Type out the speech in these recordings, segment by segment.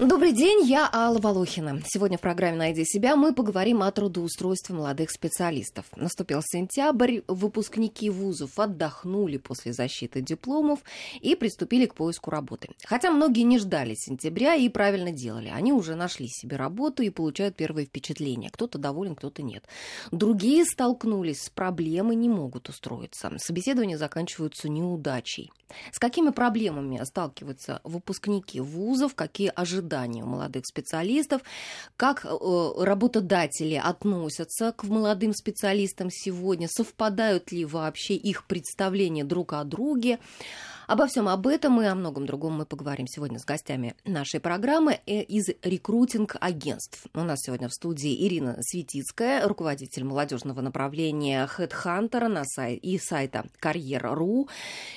Добрый день, я Алла Волохина. Сегодня в программе «Найди себя» мы поговорим о трудоустройстве молодых специалистов. Наступил сентябрь, выпускники вузов отдохнули после защиты дипломов и приступили к поиску работы. Хотя многие не ждали сентября и правильно делали. Они уже нашли себе работу и получают первые впечатления. Кто-то доволен, кто-то нет. Другие столкнулись с проблемой, не могут устроиться. Собеседования заканчиваются неудачей. С какими проблемами сталкиваются выпускники вузов, какие ожидания у молодых специалистов, как э, работодатели относятся к молодым специалистам сегодня, совпадают ли вообще их представления друг о друге. Обо всем об этом и о многом другом мы поговорим сегодня с гостями нашей программы э, из рекрутинг-агентств. У нас сегодня в студии Ирина Светицкая, руководитель молодежного направления HeadHunter на сайт, и сайта Карьера.ру,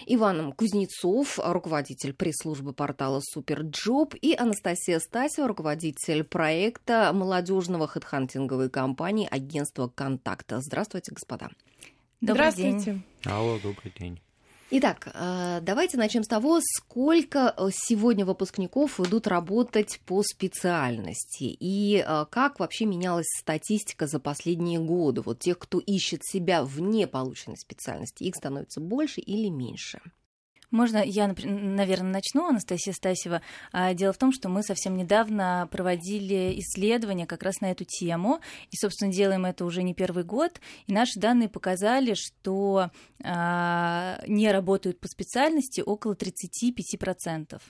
Иван Кузнецов, руководитель пресс-службы портала Superjob и Анастасия Стасева, руководитель проекта молодежного хедхантинговой компании агентства Контакта. Здравствуйте, господа. Добрый Здравствуйте. День. Алло, добрый день. Итак, э, давайте начнем с того, сколько э, сегодня выпускников идут работать по специальности и э, как вообще менялась статистика за последние годы. Вот тех, кто ищет себя вне полученной специальности, их становится больше или меньше? Можно я, наверное, начну, Анастасия Стасева. А, дело в том, что мы совсем недавно проводили исследования как раз на эту тему, и, собственно, делаем это уже не первый год, и наши данные показали, что а, не работают по специальности около 35%.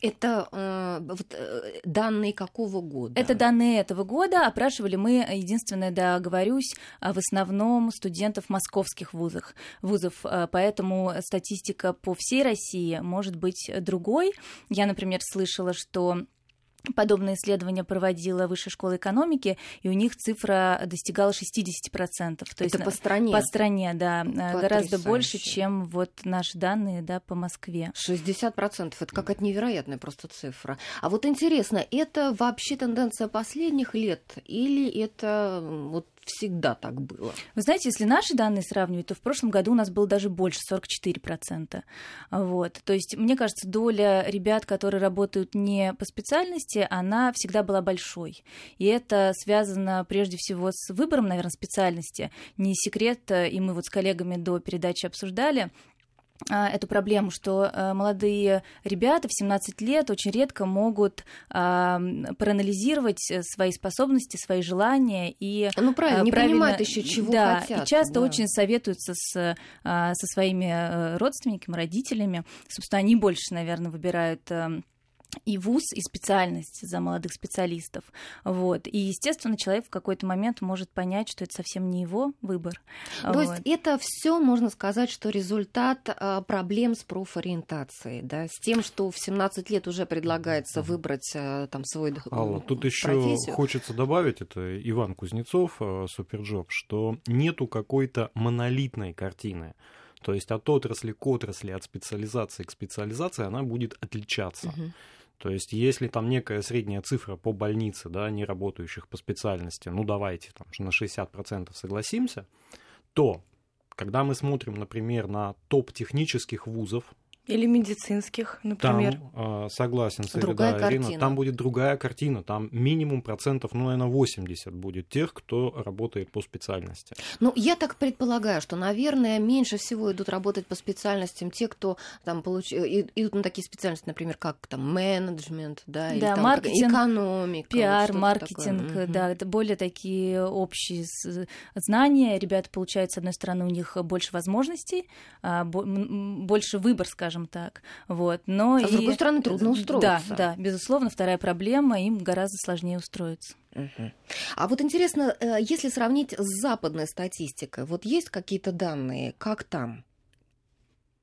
Это э, вот, э, данные какого года? Это данные этого года. Опрашивали мы, единственное, да, говорюсь, в основном студентов московских вузов. вузов. Э, поэтому статистика по всей России может быть другой. Я, например, слышала, что Подобное исследование проводила Высшая школа экономики, и у них цифра достигала 60%. То Это есть по стране? По стране, да. Потрясающе. Гораздо больше, чем вот наши данные да, по Москве. 60%. Это какая-то невероятная просто цифра. А вот интересно, это вообще тенденция последних лет или это вот всегда так было. Вы знаете, если наши данные сравнивать, то в прошлом году у нас было даже больше, 44%. Вот. То есть, мне кажется, доля ребят, которые работают не по специальности, она всегда была большой. И это связано прежде всего с выбором, наверное, специальности. Не секрет, и мы вот с коллегами до передачи обсуждали, эту проблему, что э, молодые ребята в 17 лет очень редко могут а, проанализировать э, свои способности, свои желания и ну правильно, не правильно, понимают еще чего да, хотят. И часто да. очень советуются с, а, со своими э, родственниками, родителями. Собственно, они больше, наверное, выбирают эм, и вуз, и специальность за молодых специалистов. Вот. И, естественно, человек в какой-то момент может понять, что это совсем не его выбор. То вот. есть это все можно сказать, что результат а, проблем с профориентацией, да, с тем, что в 17 лет уже предлагается выбрать а, там свой Алла, тут еще хочется добавить, это Иван Кузнецов, а, Superjob, что нету какой-то монолитной картины. То есть от отрасли к отрасли, от специализации к специализации она будет отличаться. Угу. То есть, если там некая средняя цифра по больнице, да, не работающих по специальности, ну давайте там на 60% согласимся, то когда мы смотрим, например, на топ технических вузов, или медицинских, например. Там, согласен с другая да, Ирина, там будет другая картина. Там минимум процентов, ну, наверное, 80 будет тех, кто работает по специальности. Ну, я так предполагаю, что, наверное, меньше всего идут работать по специальностям те, кто там получ... идут на такие специальности, например, как там менеджмент, да, да или там маркетинг, экономика. Пиар, маркетинг, такое. да, это более такие общие знания. Ребята получают, с одной стороны, у них больше возможностей, а, больше выбор, скажем скажем так. Вот. Но а и... с другой стороны, трудно устроиться. Да, да, безусловно, вторая проблема, им гораздо сложнее устроиться. Угу. А вот интересно, э, если сравнить с западной статистикой, вот есть какие-то данные, как там?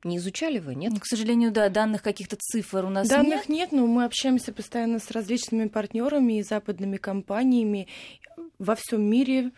Не изучали вы, нет? Ну, к сожалению, да, данных каких-то цифр у нас данных нет. нет, но мы общаемся постоянно с различными партнерами и западными компаниями во всем мире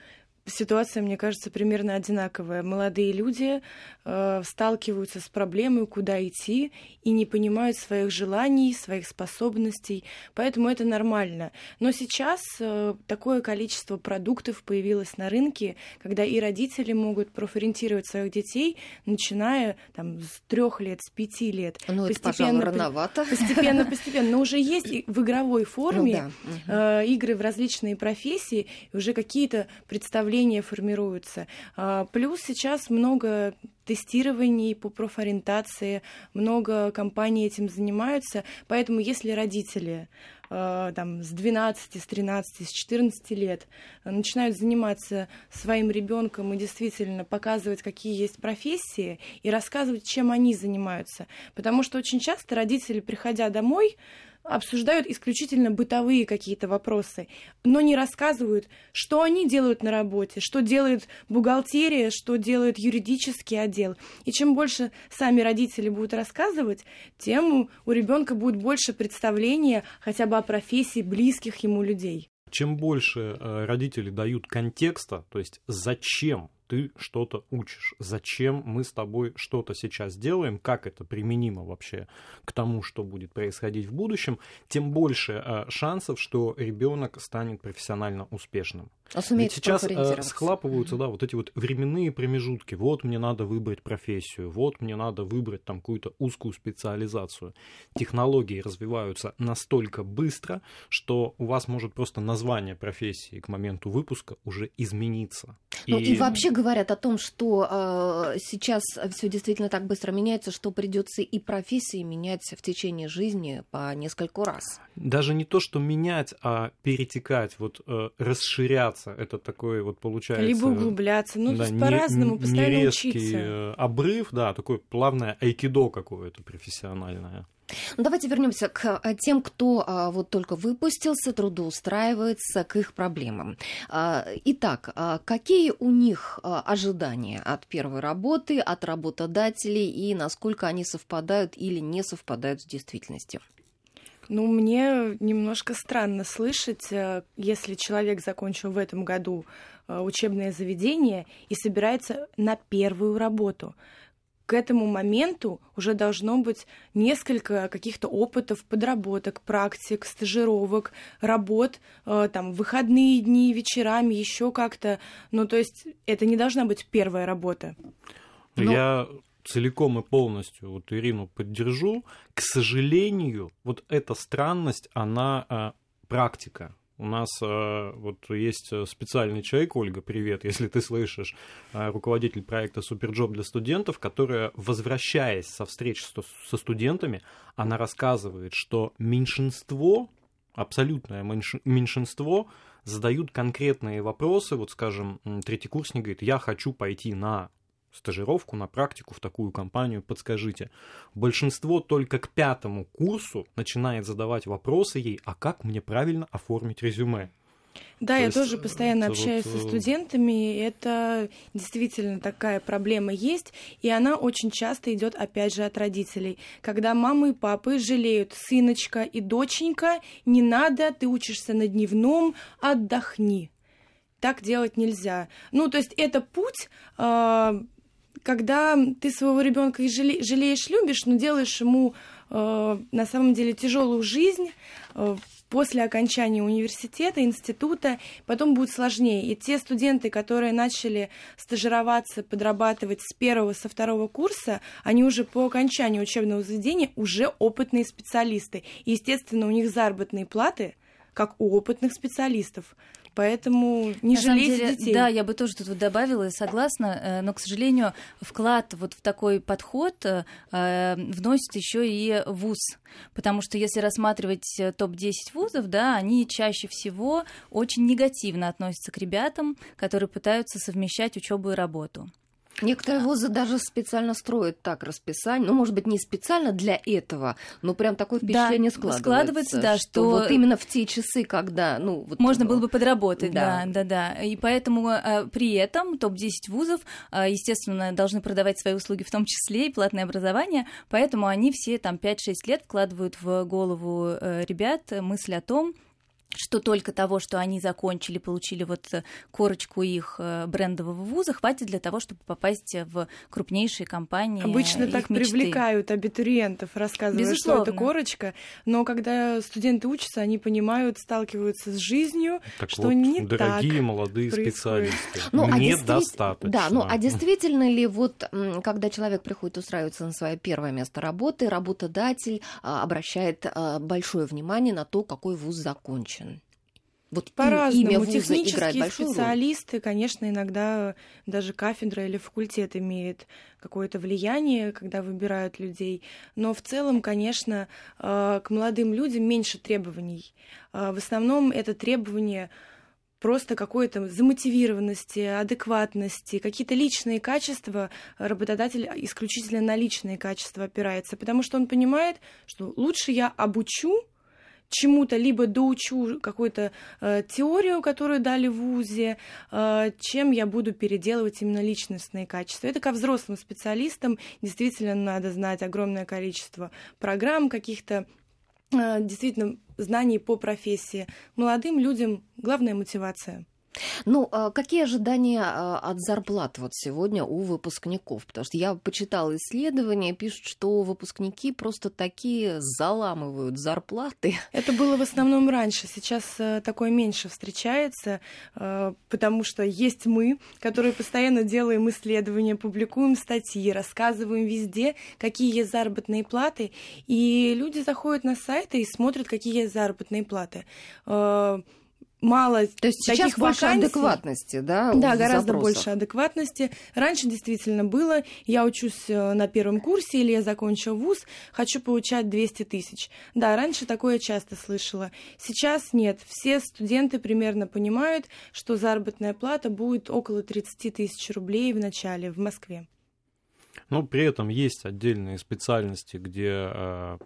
ситуация, мне кажется, примерно одинаковая. Молодые люди э, сталкиваются с проблемой, куда идти, и не понимают своих желаний, своих способностей, поэтому это нормально. Но сейчас э, такое количество продуктов появилось на рынке, когда и родители могут профориентировать своих детей, начиная там, с трех лет, с пяти лет. Ну, это, пожалуй, рановато. Постепенно, постепенно. Но уже есть в игровой форме ну, да. э, игры в различные профессии, уже какие-то представления представления формируются. А, плюс сейчас много тестирований по профориентации, много компаний этим занимаются, поэтому если родители а, там, с 12, с 13, с 14 лет начинают заниматься своим ребенком и действительно показывать, какие есть профессии, и рассказывать, чем они занимаются. Потому что очень часто родители, приходя домой, обсуждают исключительно бытовые какие-то вопросы, но не рассказывают, что они делают на работе, что делает бухгалтерия, что делает юридический отдел. И чем больше сами родители будут рассказывать, тем у ребенка будет больше представления хотя бы о профессии близких ему людей. Чем больше э, родители дают контекста, то есть зачем ты что-то учишь. Зачем мы с тобой что-то сейчас делаем, как это применимо вообще к тому, что будет происходить в будущем, тем больше э, шансов, что ребенок станет профессионально успешным. А Ведь сейчас э, схлапываются, да, вот эти вот временные промежутки. Вот мне надо выбрать профессию, вот мне надо выбрать там какую-то узкую специализацию. Технологии развиваются настолько быстро, что у вас может просто название профессии к моменту выпуска уже измениться. Ну и, и вообще говорят о том, что э, сейчас все действительно так быстро меняется, что придется и профессии менять в течение жизни по нескольку раз. Даже не то, что менять, а перетекать, вот э, расширяться. Это такой вот получается. Либо углубляться. Ну, да, по-разному, постоянно не учиться. Э, обрыв, да, такое плавное айкидо какое-то профессиональное. Ну, давайте вернемся к э, тем, кто а, вот только выпустился, трудоустраивается, к их проблемам. А, итак, а, какие у них а, ожидания от первой работы, от работодателей и насколько они совпадают или не совпадают с действительностью? Ну, мне немножко странно слышать, э, если человек закончил в этом году э, учебное заведение и собирается на первую работу к этому моменту уже должно быть несколько каких-то опытов, подработок, практик, стажировок, работ, э, там, выходные дни, вечерами, еще как-то. Ну, то есть это не должна быть первая работа. Но... Я целиком и полностью вот Ирину поддержу. К сожалению, вот эта странность, она э, практика. У нас э, вот есть э, специальный человек, Ольга, привет, если ты слышишь, э, руководитель проекта Superjob для студентов, которая, возвращаясь со встреч со студентами, она рассказывает, что меньшинство, абсолютное меньшинство, задают конкретные вопросы. Вот, скажем, третьекурсник говорит, я хочу пойти на стажировку, на практику в такую компанию, подскажите. Большинство только к пятому курсу начинает задавать вопросы ей, а как мне правильно оформить резюме? Да, То я есть, тоже постоянно общаюсь вот... со э, студентами, и это действительно такая проблема есть, и она очень часто идет опять же от родителей. Когда мамы и папы жалеют, сыночка и доченька, не надо, ты учишься на дневном, отдохни. Так делать нельзя. Ну, то есть это путь э, когда ты своего ребенка жале, жалеешь, любишь, но делаешь ему э, на самом деле тяжелую жизнь э, после окончания университета, института, потом будет сложнее. И те студенты, которые начали стажироваться, подрабатывать с первого, со второго курса, они уже по окончанию учебного заведения уже опытные специалисты. И, естественно, у них заработные платы, как у опытных специалистов. Поэтому не На жалейте деле, детей. Да, я бы тоже тут вот добавила, согласна, э, но, к сожалению, вклад вот в такой подход э, вносит еще и вуз. Потому что если рассматривать э, топ-10 вузов, да, они чаще всего очень негативно относятся к ребятам, которые пытаются совмещать учебу и работу. Некоторые вузы даже специально строят так расписание, ну, может быть, не специально для этого, но прям такое впечатление да, складывается. Складывается, да, что... что вот именно в те часы, когда, ну... Вот, Можно было бы подработать, да, да, да. да. И поэтому а, при этом топ-10 вузов, а, естественно, должны продавать свои услуги, в том числе и платное образование, поэтому они все там 5-6 лет вкладывают в голову ребят мысль о том, что только того, что они закончили, получили вот э, корочку их э, брендового вуза, хватит для того, чтобы попасть в крупнейшие компании. Обычно так мечты. привлекают абитуриентов, рассказывая, Безусловно. что это корочка, но когда студенты учатся, они понимают, сталкиваются с жизнью, так что вот, не дорогие так молодые происходит. специалисты, ну, а недостаточно. Да, ну а действительно ли вот, когда человек приходит устраиваться на свое первое место работы, работодатель а, обращает а, большое внимание на то, какой вуз закончен? Вот По-разному. Технические специалисты, роль. конечно, иногда даже кафедра или факультет имеет какое-то влияние, когда выбирают людей. Но в целом, конечно, э, к молодым людям меньше требований. Э, в основном это требования просто какой-то замотивированности, адекватности, какие-то личные качества, работодатель исключительно на личные качества опирается, потому что он понимает, что лучше я обучу, чему-то, либо доучу какую-то э, теорию, которую дали в ВУЗе, э, чем я буду переделывать именно личностные качества. Это ко взрослым специалистам действительно надо знать огромное количество программ, каких-то э, действительно знаний по профессии. Молодым людям главная мотивация. Ну, а какие ожидания а, от зарплат вот сегодня у выпускников? Потому что я почитала исследования, пишут, что выпускники просто такие заламывают зарплаты. Это было в основном раньше, сейчас э, такое меньше встречается, э, потому что есть мы, которые постоянно делаем исследования, публикуем статьи, рассказываем везде, какие есть заработные платы, и люди заходят на сайты и смотрят, какие есть заработные платы э, мало То есть сейчас таких больше вакансий. адекватности, да? Да, гораздо запросов. больше адекватности. Раньше действительно было, я учусь э, на первом курсе или я закончил вуз, хочу получать 200 тысяч. Да, раньше такое часто слышала. Сейчас нет. Все студенты примерно понимают, что заработная плата будет около 30 тысяч рублей в начале в Москве. Но при этом есть отдельные специальности, где э,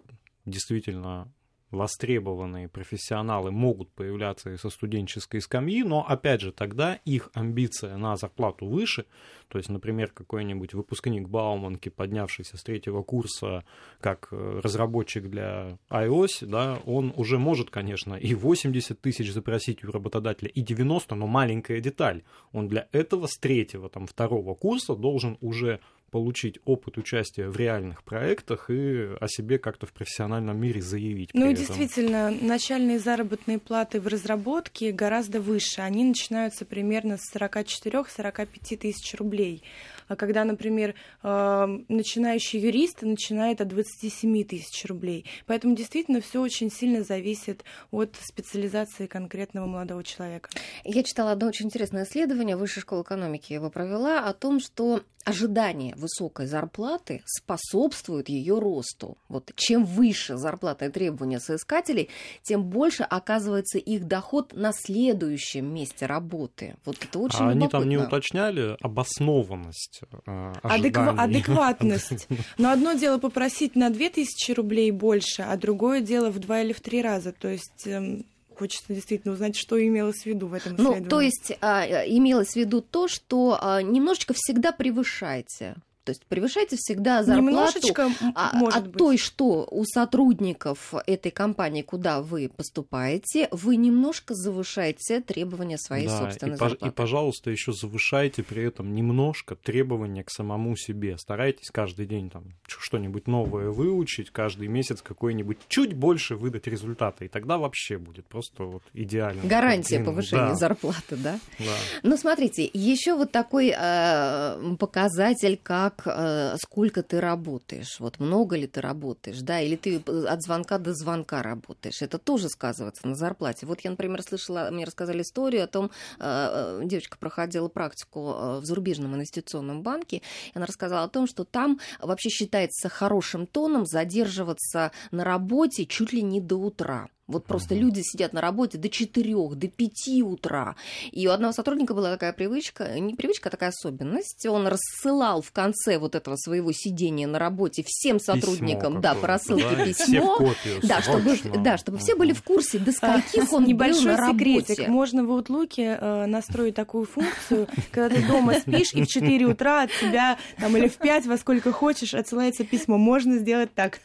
действительно востребованные профессионалы могут появляться и со студенческой скамьи, но опять же тогда их амбиция на зарплату выше, то есть, например, какой-нибудь выпускник Бауманки, поднявшийся с третьего курса как э, разработчик для iOS, да, он уже может, конечно, и 80 тысяч запросить у работодателя, и 90, но маленькая деталь. Он для этого с третьего, там, второго курса должен уже получить опыт участия в реальных проектах и о себе как-то в профессиональном мире заявить. Ну, этом. действительно, начальные заработные платы в разработке гораздо выше. Они начинаются примерно с 44-45 тысяч рублей. А когда, например, начинающий юрист начинает от 27 тысяч рублей. Поэтому действительно все очень сильно зависит от специализации конкретного молодого человека. Я читала одно очень интересное исследование, Высшая школа экономики его провела, о том, что ожидание высокой зарплаты способствует ее росту. Вот чем выше зарплата и требования соискателей, тем больше оказывается их доход на следующем месте работы. Вот это очень а любопытно. они там не уточняли обоснованность э, Адеква- адекватность. Но одно дело попросить на 2000 рублей больше, а другое дело в два или в три раза. То есть эм, Хочется действительно узнать, что имелось в виду в этом исследовании. Ну, то есть а, имелось в виду то, что а, немножечко всегда превышаете то есть превышайте всегда зарплату Немножечко, а, от быть. той, что у сотрудников этой компании, куда вы поступаете, вы немножко завышаете требования своей да, собственной и, зарплаты. И, пожалуйста, еще завышайте при этом немножко требования к самому себе. Старайтесь каждый день там что-нибудь новое выучить, каждый месяц какой-нибудь чуть больше выдать результата, и тогда вообще будет просто вот идеально. Гарантия повышения да. зарплаты, да? Да. Ну, смотрите, еще вот такой э, показатель, как как, э, сколько ты работаешь, вот много ли ты работаешь, да, или ты от звонка до звонка работаешь, это тоже сказывается на зарплате. Вот я, например, слышала, мне рассказали историю о том, э, э, девочка проходила практику в зарубежном инвестиционном банке, и она рассказала о том, что там вообще считается хорошим тоном задерживаться на работе чуть ли не до утра. Вот просто uh-huh. люди сидят на работе до 4, до 5 утра. И у одного сотрудника была такая привычка, не привычка, а такая особенность. Он рассылал в конце вот этого своего сидения на работе всем сотрудникам, да, по рассылке да, письмо. Копию, да, чтобы, да, чтобы uh-huh. все были в курсе, до скольких он Небольшой был на работе. секретик. Можно в Outlook э, настроить такую функцию, когда ты дома спишь, и в 4 утра от тебя, там, или в 5, во сколько хочешь, отсылается письмо. Можно сделать так.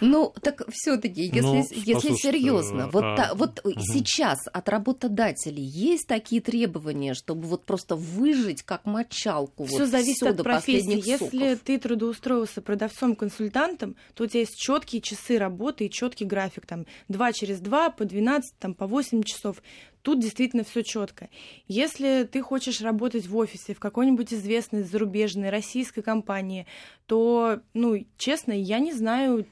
Ну, так все-таки, если, ну, если серьезно серьезно. Вот, а... та, вот угу. сейчас от работодателей есть такие требования, чтобы вот просто выжить как мочалку. Все вот, зависит от профессии. Если ты трудоустроился продавцом-консультантом, то у тебя есть четкие часы работы и четкий график, там 2 через 2, по 12, там, по 8 часов. Тут действительно все четко. Если ты хочешь работать в офисе в какой-нибудь известной зарубежной российской компании, то, ну, честно, я не знаю,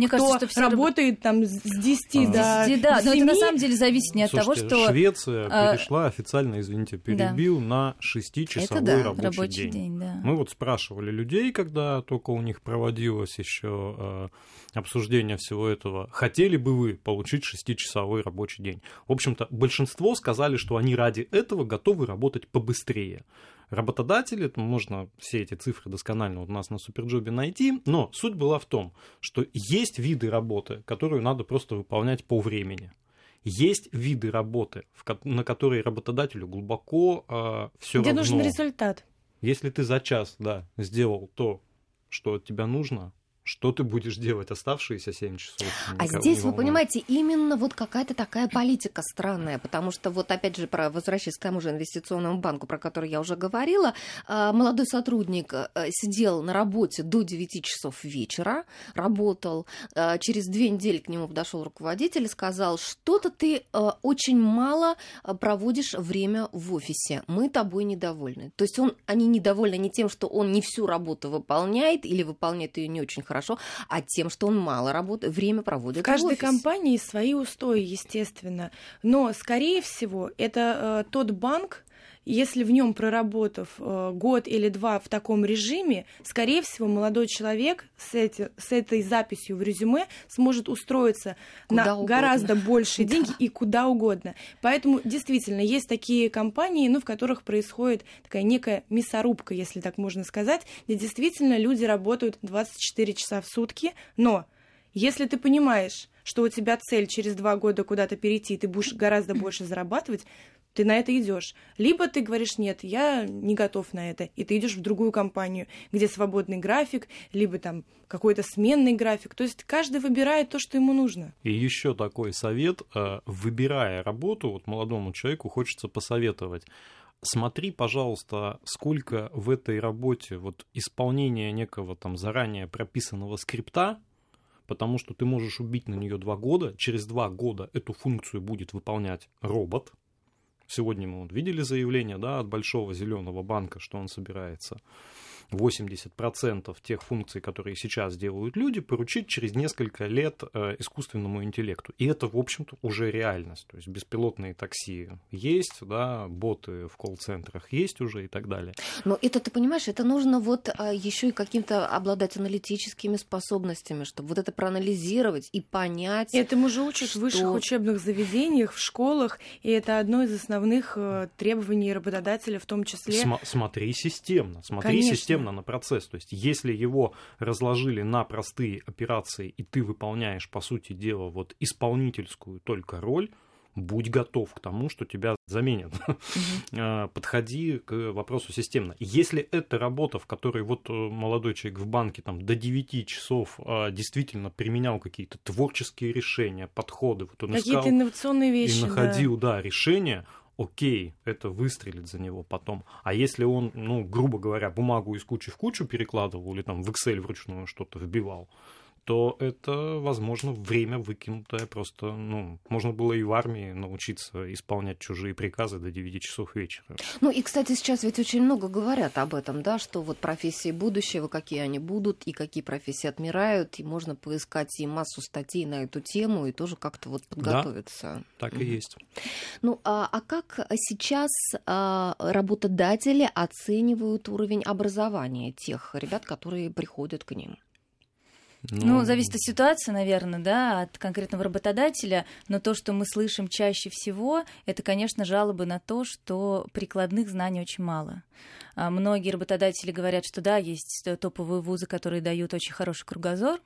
мне кто кажется, что все работает раб... там с 10 а. до 10, да, 7. но это на самом деле зависит не от Слушайте, того, что... Швеция а... перешла официально, извините, перебил да. на 6-часовой да, рабочий, рабочий день. день да. Мы вот спрашивали людей, когда только у них проводилось еще э, обсуждение всего этого, хотели бы вы получить 6-часовой рабочий день? В общем-то, большинство сказали, что они ради этого готовы работать побыстрее работодатели, это можно все эти цифры досконально у нас на Суперджобе найти, но суть была в том, что есть виды работы, которую надо просто выполнять по времени. Есть виды работы, на которые работодателю глубоко э, все Где равно. нужен результат. Если ты за час да, сделал то, что от тебя нужно, что ты будешь делать оставшиеся 7 часов? А здесь, вы понимаете, именно вот какая-то такая политика странная, потому что вот опять же, про, возвращаясь к тому же инвестиционному банку, про который я уже говорила, а, молодой сотрудник э, сидел на работе до 9 часов вечера, работал, а, через две недели к нему подошел руководитель и сказал, что-то ты э, очень мало э, проводишь время в офисе, мы тобой недовольны. То есть он, они недовольны не тем, что он не всю работу выполняет или выполняет ее не очень хорошо, хорошо, а тем, что он мало работает, время проводит. В каждой в компании свои устои, естественно. Но, скорее всего, это э, тот банк, если в нем проработав э, год или два в таком режиме, скорее всего, молодой человек с, эти, с этой записью в резюме сможет устроиться куда на угодно. гораздо большие деньги и куда угодно. Поэтому действительно есть такие компании, ну, в которых происходит такая некая мясорубка, если так можно сказать, где действительно люди работают 24 часа в сутки, но если ты понимаешь, что у тебя цель через два года куда-то перейти, ты будешь гораздо больше зарабатывать, ты на это идешь. Либо ты говоришь, нет, я не готов на это, и ты идешь в другую компанию, где свободный график, либо там какой-то сменный график. То есть каждый выбирает то, что ему нужно. И еще такой совет, э, выбирая работу, вот молодому человеку хочется посоветовать. Смотри, пожалуйста, сколько в этой работе вот исполнения некого там заранее прописанного скрипта, потому что ты можешь убить на нее два года, через два года эту функцию будет выполнять робот, Сегодня мы вот видели заявление да, от Большого Зеленого банка, что он собирается 80% тех функций, которые сейчас делают люди, поручить через несколько лет э, искусственному интеллекту. И это, в общем-то, уже реальность. То есть беспилотные такси есть, да, боты в колл-центрах есть уже и так далее. Но это, ты понимаешь, это нужно вот а, еще и каким-то обладать аналитическими способностями, чтобы вот это проанализировать и понять. Этому же учат что... в высших учебных заведениях, в школах, и это одно из основных э, требований работодателя в том числе. См- смотри системно, смотри Конечно. системно системно на процесс. То есть, если его разложили на простые операции, и ты выполняешь, по сути дела, вот исполнительскую только роль, будь готов к тому, что тебя заменят. Угу. Подходи к вопросу системно. Если это работа, в которой вот э, молодой человек в банке там до 9 часов а, действительно применял какие-то творческие решения, подходы, вот он какие-то инновационные вещи, и находил, да, да решения, окей, это выстрелит за него потом. А если он, ну, грубо говоря, бумагу из кучи в кучу перекладывал или там в Excel вручную что-то вбивал, то это, возможно, время выкинутое просто, ну, можно было и в армии научиться исполнять чужие приказы до 9 часов вечера. Ну и, кстати, сейчас ведь очень много говорят об этом, да, что вот профессии будущего, какие они будут, и какие профессии отмирают, и можно поискать и массу статей на эту тему, и тоже как-то вот подготовиться. Да, так и есть. Ну, а, а как сейчас а, работодатели оценивают уровень образования тех ребят, которые приходят к ним? Ну, ну, зависит от ситуации, наверное, да, от конкретного работодателя, но то, что мы слышим чаще всего, это, конечно, жалобы на то, что прикладных знаний очень мало. А многие работодатели говорят, что да, есть топовые вузы, которые дают очень хороший кругозор,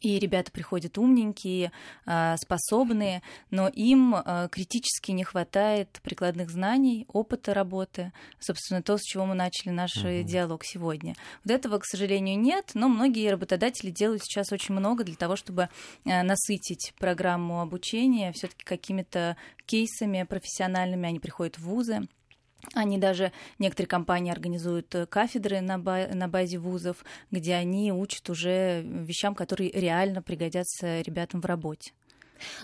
и ребята приходят умненькие, а, способные, но им а, критически не хватает прикладных знаний, опыта работы, собственно, то, с чего мы начали наш uh-huh. диалог сегодня. Вот этого, к сожалению, нет, но многие работодатели делают сейчас очень много для того, чтобы а, насытить программу обучения все-таки какими-то кейсами профессиональными. Они приходят в вузы, они даже, некоторые компании организуют э, кафедры на, ба- на базе вузов, где они учат уже вещам, которые реально пригодятся ребятам в работе.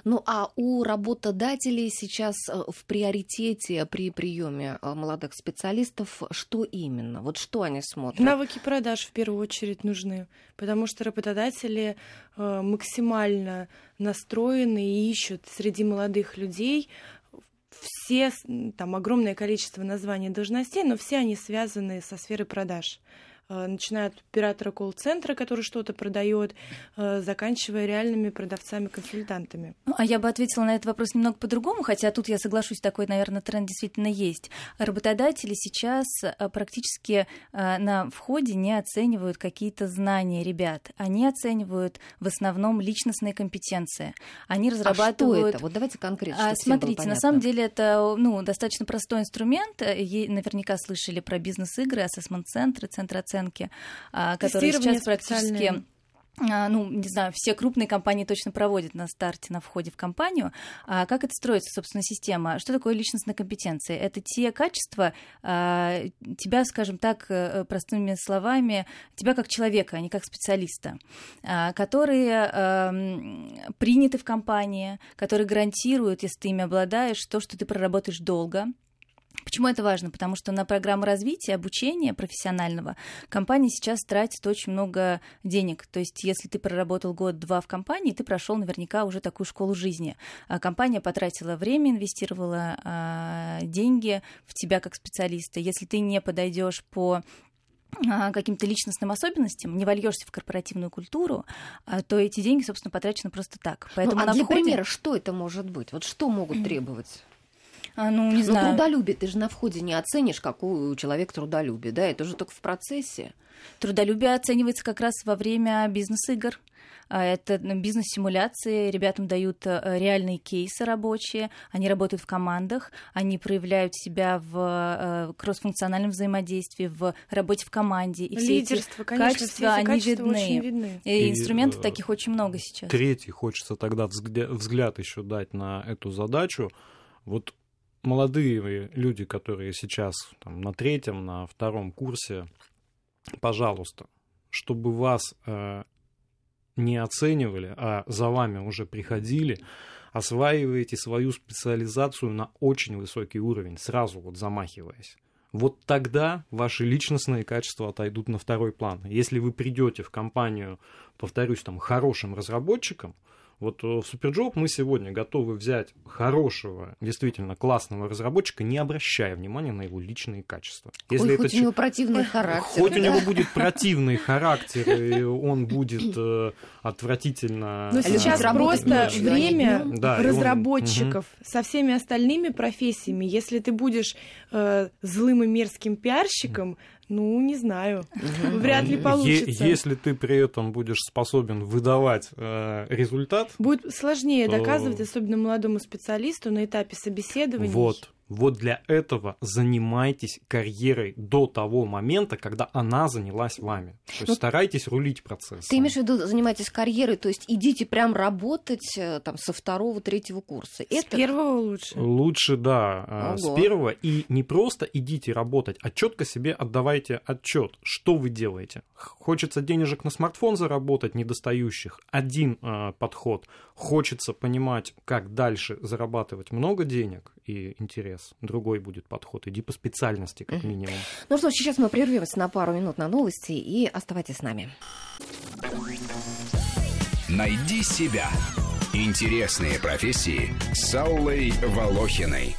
Ну а у работодателей сейчас э, в приоритете при приеме э, молодых специалистов что именно? Вот что они смотрят? Навыки продаж в первую очередь нужны, потому что работодатели максимально настроены и ищут среди молодых людей все, там огромное количество названий должностей, но все они связаны со сферой продаж. Э, начиная от оператора колл-центра, который что-то продает, э, заканчивая реальными продавцами-консультантами. Ну, а я бы ответила на этот вопрос немного по-другому, хотя тут я соглашусь, такой, наверное, тренд действительно есть. Работодатели сейчас э, практически на входе не оценивают какие-то знания ребят. Они оценивают в основном личностные компетенции. Они разрабатывают... А что это? Вот давайте конкретно. А, смотрите, на самом деле это ну, достаточно простой инструмент. Наверняка слышали про бизнес-игры, ассессмент-центры, центры оценки оценки, а, которые сейчас практически а, ну, не знаю, все крупные компании точно проводят на старте, на входе в компанию. А как это строится, собственно, система? Что такое личностная компетенция? Это те качества а, тебя, скажем так, э, простыми словами, тебя как человека, а не как специалиста, а, которые приняты в компании, которые гарантируют, если ты ими обладаешь, то, что ты проработаешь долго, Почему это важно? Потому что на программу развития, обучения профессионального компания сейчас тратит очень много денег. То есть, если ты проработал год-два в компании, ты прошел наверняка уже такую школу жизни. А компания потратила время, инвестировала а, деньги в тебя как специалиста. Если ты не подойдешь по а, каким-то личностным особенностям, не вольешься в корпоративную культуру, то эти деньги, собственно, потрачены просто так. Поэтому ну, а для входе... примера, что это может быть? Вот что могут требовать? А, ну, не знаю. Но трудолюбие ты же на входе не оценишь, какой у человека трудолюбие, да, это уже только в процессе. Трудолюбие оценивается как раз во время бизнес-игр. А, это ну, бизнес-симуляции, ребятам дают э, реальные кейсы рабочие, они работают в командах, они проявляют себя в э, кроссфункциональном взаимодействии, в работе в команде. И Лидерство, все эти конечно, качества, все эти они видны. видны. И, и инструментов э, таких очень много сейчас. Третий, хочется тогда взгляд, взгляд еще дать на эту задачу. Вот молодые люди, которые сейчас там, на третьем, на втором курсе, пожалуйста, чтобы вас э, не оценивали, а за вами уже приходили, осваиваете свою специализацию на очень высокий уровень, сразу вот замахиваясь. Вот тогда ваши личностные качества отойдут на второй план. Если вы придете в компанию, повторюсь, там, хорошим разработчиком, вот э, в Superjob мы сегодня готовы взять хорошего, действительно классного разработчика, не обращая внимания на его личные качества. Если Ой, это хоть у него противный характер. Хоть да? у него будет противный характер, и он будет э, отвратительно... Но сейчас просто время разработчиков со всеми остальными профессиями. Если ты будешь э, злым и мерзким пиарщиком, ну, не знаю. Вряд ли получится. Если ты при этом будешь способен выдавать э, результат... Будет сложнее то... доказывать, особенно молодому специалисту на этапе собеседования. Вот. Вот для этого занимайтесь карьерой до того момента, когда она занялась вами. То есть ну, старайтесь рулить процессом. Ты имеешь в виду занимайтесь карьерой, то есть идите прям работать э, там со второго, третьего курса. С Это... первого лучше. Лучше, да, э, Ого. с первого. И не просто идите работать, а четко себе отдавайте отчет, что вы делаете. Хочется денежек на смартфон заработать, недостающих. Один э, подход. Хочется понимать, как дальше зарабатывать много денег и интерес. Другой будет подход. Иди по специальности, как минимум. Ну что, сейчас мы прервемся на пару минут на новости и оставайтесь с нами. Найди себя. Интересные профессии с Аллой Волохиной.